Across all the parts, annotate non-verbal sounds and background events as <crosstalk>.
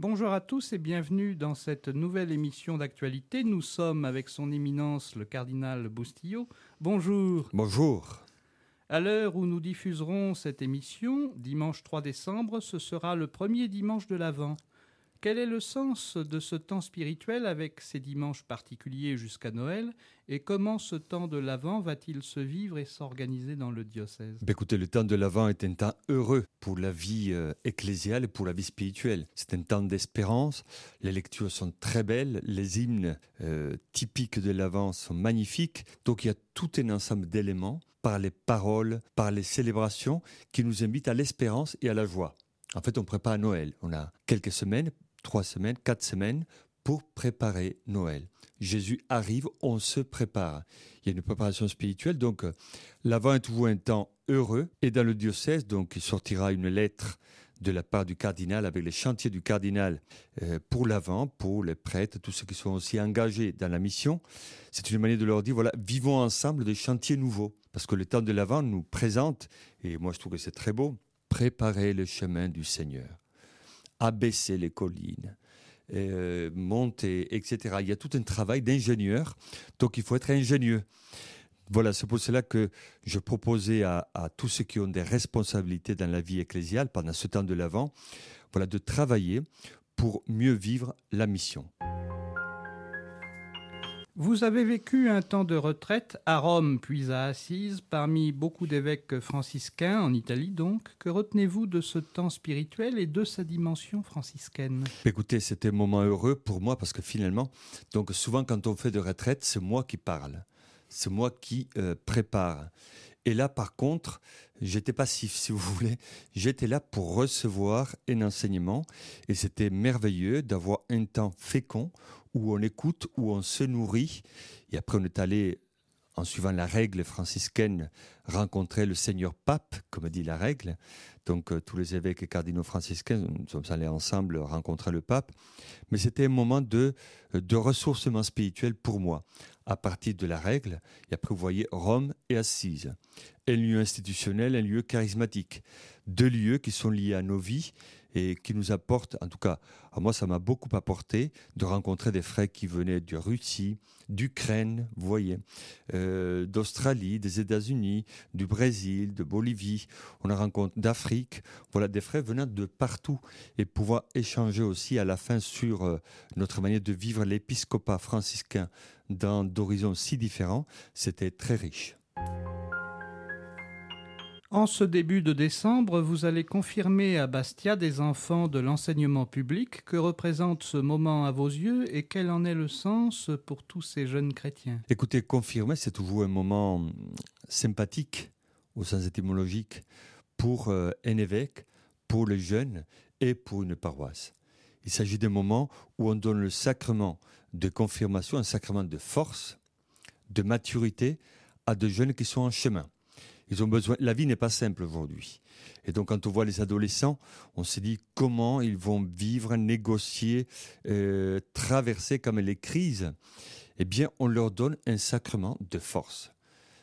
Bonjour à tous et bienvenue dans cette nouvelle émission d'actualité. Nous sommes avec son éminence le cardinal Boustillot. Bonjour. Bonjour. À l'heure où nous diffuserons cette émission, dimanche 3 décembre, ce sera le premier dimanche de l'Avent. Quel est le sens de ce temps spirituel avec ces dimanches particuliers jusqu'à Noël et comment ce temps de l'Avent va-t-il se vivre et s'organiser dans le diocèse? Ben Écoutez, le temps de l'Avent est un temps heureux pour la vie euh, ecclésiale et pour la vie spirituelle. C'est un temps d'espérance, les lectures sont très belles, les hymnes euh, typiques de l'Avent sont magnifiques, donc il y a tout un ensemble d'éléments par les paroles, par les célébrations qui nous invitent à l'espérance et à la joie. En fait, on prépare Noël. On a quelques semaines trois semaines, quatre semaines pour préparer Noël. Jésus arrive, on se prépare. Il y a une préparation spirituelle, donc euh, l'avant est toujours un temps heureux. Et dans le diocèse, donc, il sortira une lettre de la part du cardinal avec les chantiers du cardinal euh, pour l'avant, pour les prêtres, tous ceux qui sont aussi engagés dans la mission. C'est une manière de leur dire, voilà, vivons ensemble des chantiers nouveaux. Parce que le temps de l'avant nous présente, et moi je trouve que c'est très beau, préparer le chemin du Seigneur abaisser les collines, euh, monter, etc. Il y a tout un travail d'ingénieur, donc il faut être ingénieux. Voilà, c'est pour cela que je proposais à, tous ceux qui ont des responsabilités dans la vie ecclésiale pendant ce temps de l'Avent, voilà, de travailler pour mieux vivre la mission. Vous avez vécu un temps de retraite à Rome puis à Assise, parmi beaucoup d'évêques franciscains, en Italie donc. Que retenez-vous de ce temps spirituel et de sa dimension franciscaine? Écoutez, c'était un moment heureux pour moi parce que finalement, donc souvent quand on fait de retraite, c'est moi qui parle, c'est moi qui euh, prépare. Et là, par contre, j'étais passif, si vous <laughs> voulez. J'étais là pour recevoir un enseignement et c'était merveilleux d'avoir un temps fécond où on écoute, où on se nourrit. Et après, on est allé, en suivant la règle franciscaine, rencontrer le Seigneur Pape, comme dit la règle. Donc, euh, tous les évêques et cardinaux franciscains, nous sommes allés ensemble rencontrer le Pape. Mais c'était un moment de, de ressourcement spirituel pour moi, à partir de la règle. Et après, vous voyez Rome et Assise. Un lieu institutionnel, un lieu charismatique. Deux lieux qui sont liés à nos vies et qui nous apporte, en tout cas, à moi ça m'a beaucoup apporté de rencontrer des frères qui venaient de Russie, d'Ukraine, vous voyez, euh, d'Australie, des États-Unis, du Brésil, de Bolivie, on a rencontré d'Afrique, voilà des frères venant de partout et pouvoir échanger aussi à la fin sur euh, notre manière de vivre l'épiscopat franciscain dans d'horizons si différents, c'était très riche. En ce début de décembre, vous allez confirmer à Bastia des enfants de l'enseignement public. Que représente ce moment à vos yeux et quel en est le sens pour tous ces jeunes chrétiens? Écoutez, confirmer, c'est toujours un moment sympathique au sens étymologique pour euh, un évêque, pour les jeunes et pour une paroisse. Il s'agit d'un moment où on donne le sacrement de confirmation, un sacrement de force, de maturité à de jeunes qui sont en chemin. Ils ont besoin. La vie n'est pas simple aujourd'hui. Et donc, quand on voit les adolescents, on se dit comment ils vont vivre, négocier, euh, traverser comme les crises. Eh bien, on leur donne un sacrement de force.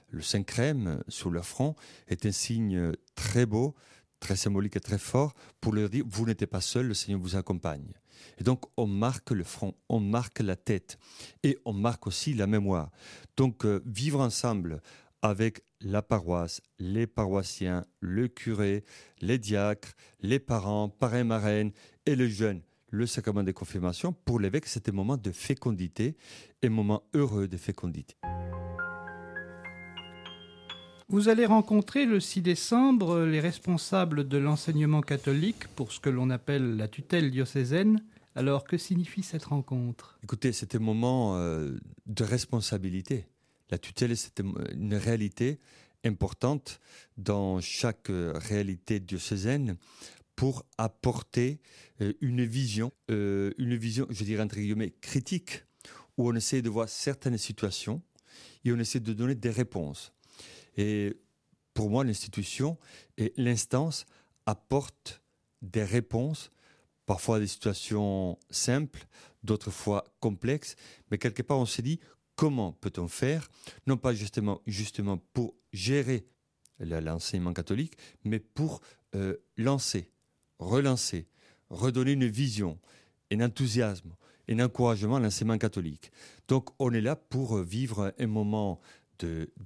Le Saint-Crème sur leur front est un signe très beau, très symbolique et très fort pour leur dire vous n'êtes pas seul, le Seigneur vous accompagne. Et donc on marque le front, on marque la tête et on marque aussi la mémoire. Donc euh, vivre ensemble avec la paroisse, les paroissiens, le curé, les diacres, les parents, parrains, marraines et les jeunes. Le sacrement des confirmations, pour l'évêque, c'était un moment de fécondité, un moment heureux de fécondité. Vous allez rencontrer le 6 décembre les responsables de l'enseignement catholique pour ce que l'on appelle la tutelle diocésaine. Alors, que signifie cette rencontre? Écoutez, c'est un moment euh, de responsabilité. La tutelle, c'est une réalité importante dans chaque réalité diocésaine pour apporter euh, une vision, euh, une vision, je dirais entre guillemets, critique, où on essaie de voir certaines situations et on essaie de donner des réponses. Et pour moi, l'institution et l'instance apportent des réponses, parfois des situations simples, d'autres fois complexes, mais quelque part on s'est dit comment peut-on faire, non pas justement, pour gérer l'enseignement catholique, mais pour euh, lancer, relancer, redonner une vision, un enthousiasme, un encouragement à l'enseignement catholique. Donc on est là pour vivre un moment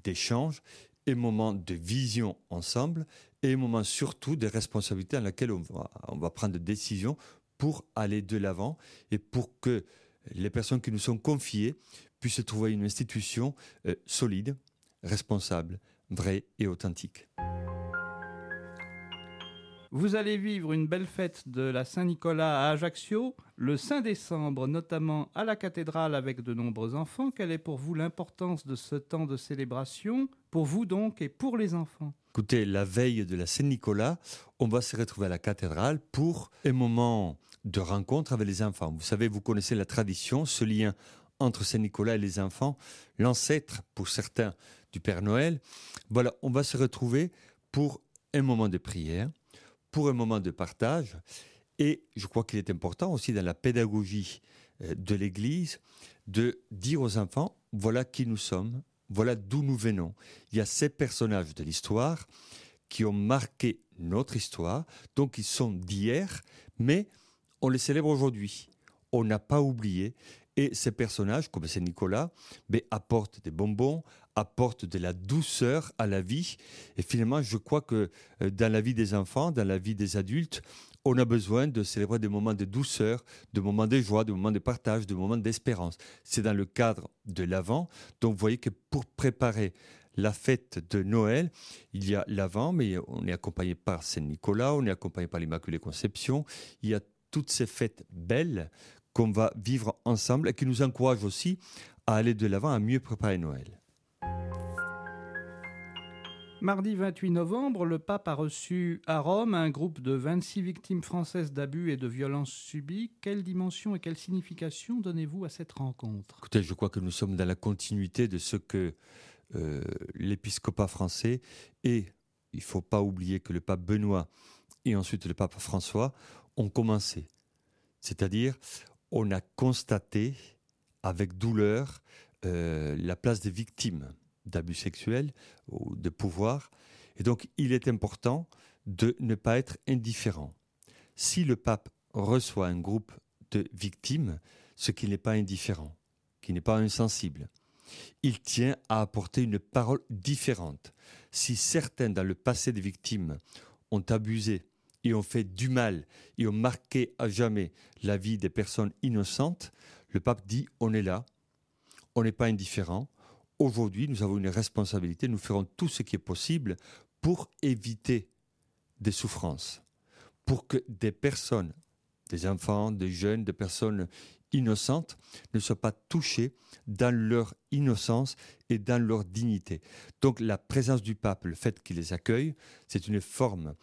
d'échange, un moment de vision ensemble et un moment surtout de responsabilité dans va, on va prendre des décisions pour aller de l'avant et pour que les personnes qui nous sont confiées puissent trouver une institution euh, solide, responsable, vraie et authentique. Vous allez vivre une belle fête de la Saint-Nicolas à Ajaccio, le 5 décembre, notamment à la cathédrale avec de nombreux enfants. Quelle est pour vous l'importance de ce temps de célébration, pour vous donc et pour les enfants? Écoutez, la veille de la Saint-Nicolas, on va se retrouver à la cathédrale pour un moment de rencontre avec les enfants. Vous savez, vous connaissez la tradition, ce lien entre Saint-Nicolas et les enfants, l'ancêtre pour certains du Père Noël. Voilà, on va se retrouver pour un moment de prière pour un moment de partage. Et je crois qu'il est important aussi dans la pédagogie euh, de l'Église de dire aux enfants, voilà qui nous sommes, voilà d'où nous venons. Il y a ces personnages de l'histoire qui ont marqué notre histoire, donc ils sont d'hier, mais on les célèbre aujourd'hui. On n'a pas oublié. Et ces personnages, comme Saint Nicolas, mais apportent des bonbons, apporte de la douceur à la vie. Et finalement, je crois que euh, dans la vie des enfants, dans la vie des adultes, on a besoin de célébrer des moments de douceur, de moments de joie, de moments de partage, de moments d'espérance. C'est dans le cadre de l'Avent. Donc, vous voyez que pour préparer la fête de Noël, il y a l'Avent, mais on est accompagné par Saint-Nicolas, on est accompagné par l'Immaculée Conception. Il y a toutes ces fêtes belles qu'on va vivre ensemble et qui nous encouragent aussi à aller de l'avant, à mieux préparer Noël. Mardi 28 novembre, le pape a reçu à Rome un groupe de 26 victimes françaises d'abus et de violences subies. Quelle dimension et quelle signification donnez-vous à cette rencontre? Écoutez, je crois que nous sommes dans la continuité de ce que euh, l'épiscopat français et il ne faut pas oublier que le pape Benoît et ensuite le pape François ont commencé. C'est-à-dire, on a constaté avec douleur euh, la place des victimes d'abus sexuels ou de pouvoir. Et donc, il est important de ne pas être indifférent. Si le pape reçoit un groupe de victimes, ce qui n'est pas indifférent, qui n'est pas insensible, il tient à apporter une parole différente. Si certains dans le passé des victimes ont abusé ont fait du mal. Et ont marqué à jamais la vie des personnes innocentes, le pape dit on est là, on n'est pas indifférent, Aujourd'hui, nous avons une responsabilité, nous ferons tout ce qui est possible pour éviter des souffrances, pour que des personnes, des enfants, des jeunes, des personnes innocentes ne soient pas touchées dans leur innocence et dans leur dignité. Donc la présence du pape, le fait qu'il les accueille, c'est une forme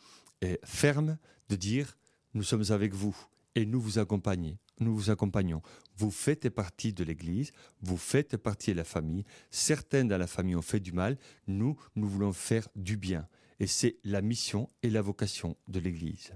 eh, ferme de dire nous sommes avec vous et nous vous accompagnons nous vous accompagnons. Vous faites partie de l'Église, vous faites partie de la famille. Certains dans la famille ont fait du mal, nous, nous voulons faire du bien. Et c'est la mission et la vocation de l'Église.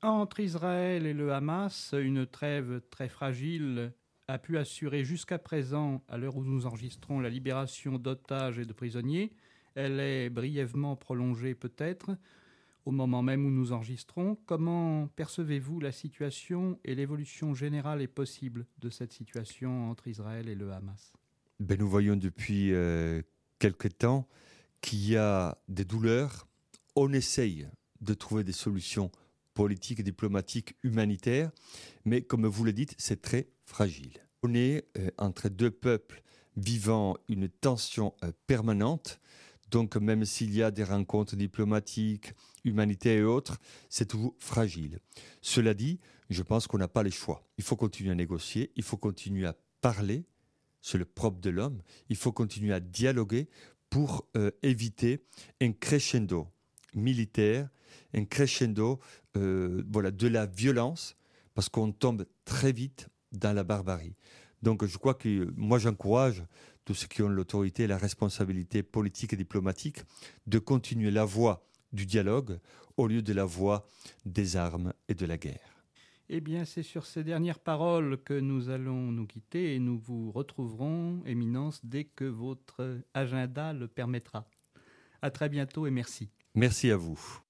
Entre Israël et le Hamas, une trêve très fragile a pu assurer jusqu'à présent, à l'heure où nous enregistrons, la libération d'otages et de prisonniers. Elle est brièvement prolongée peut-être au moment même où nous enregistrons. Comment percevez-vous la situation et l'évolution générale et possible de cette situation entre Israël et le Hamas? Ben, Nous voyons depuis euh, quelque temps qu'il y a des douleurs. On essaye de trouver des solutions politiques, diplomatiques, humanitaires, mais comme vous le dites, c'est très fragile. On est euh, entre deux peuples vivant une tension euh, permanente donc même s'il y a des rencontres diplomatiques, humanitaires et autres, c'est toujours fragile. Cela dit, je pense qu'on n'a pas les choix. Il faut continuer à négocier, il faut continuer à parler, c'est le propre de l'homme, il faut continuer à dialoguer pour euh, éviter un crescendo militaire, un crescendo euh, de la violence, parce qu'on tombe très vite dans la barbarie. Donc je crois que moi j'encourage tous ceux qui ont l'autorité et la responsabilité politique et diplomatique de continuer la voie du dialogue au lieu de la voie des armes et de la guerre. Eh bien, c'est sur ces dernières paroles que nous allons nous quitter et nous vous retrouverons, Éminence, dès que votre agenda le permettra. À très bientôt et merci. Merci à vous.